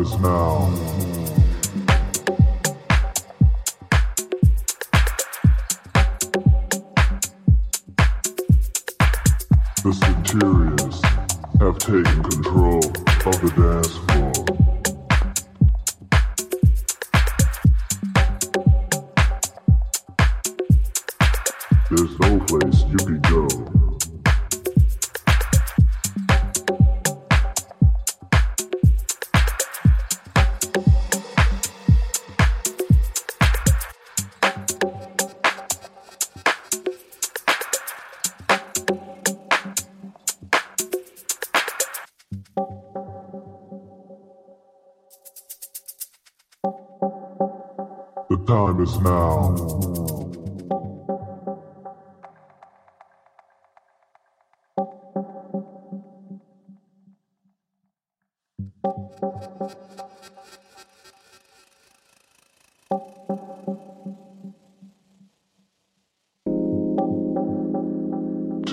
is now.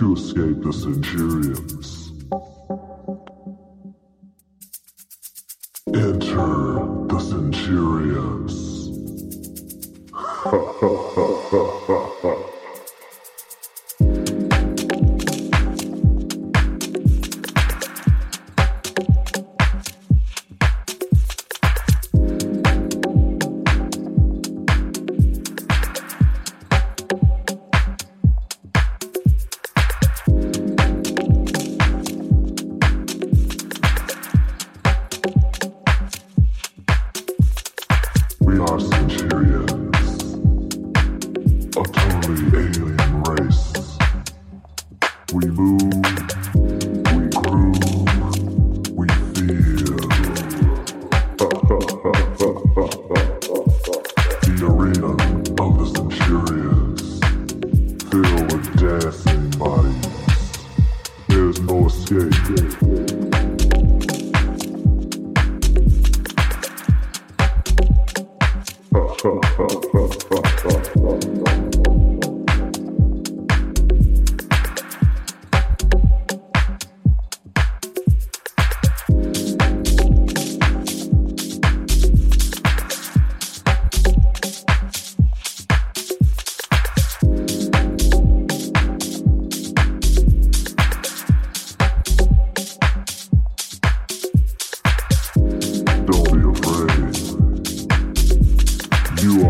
To escape the Centurions.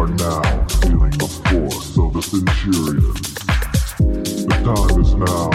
are now feeling the force of the centurion. The time is now.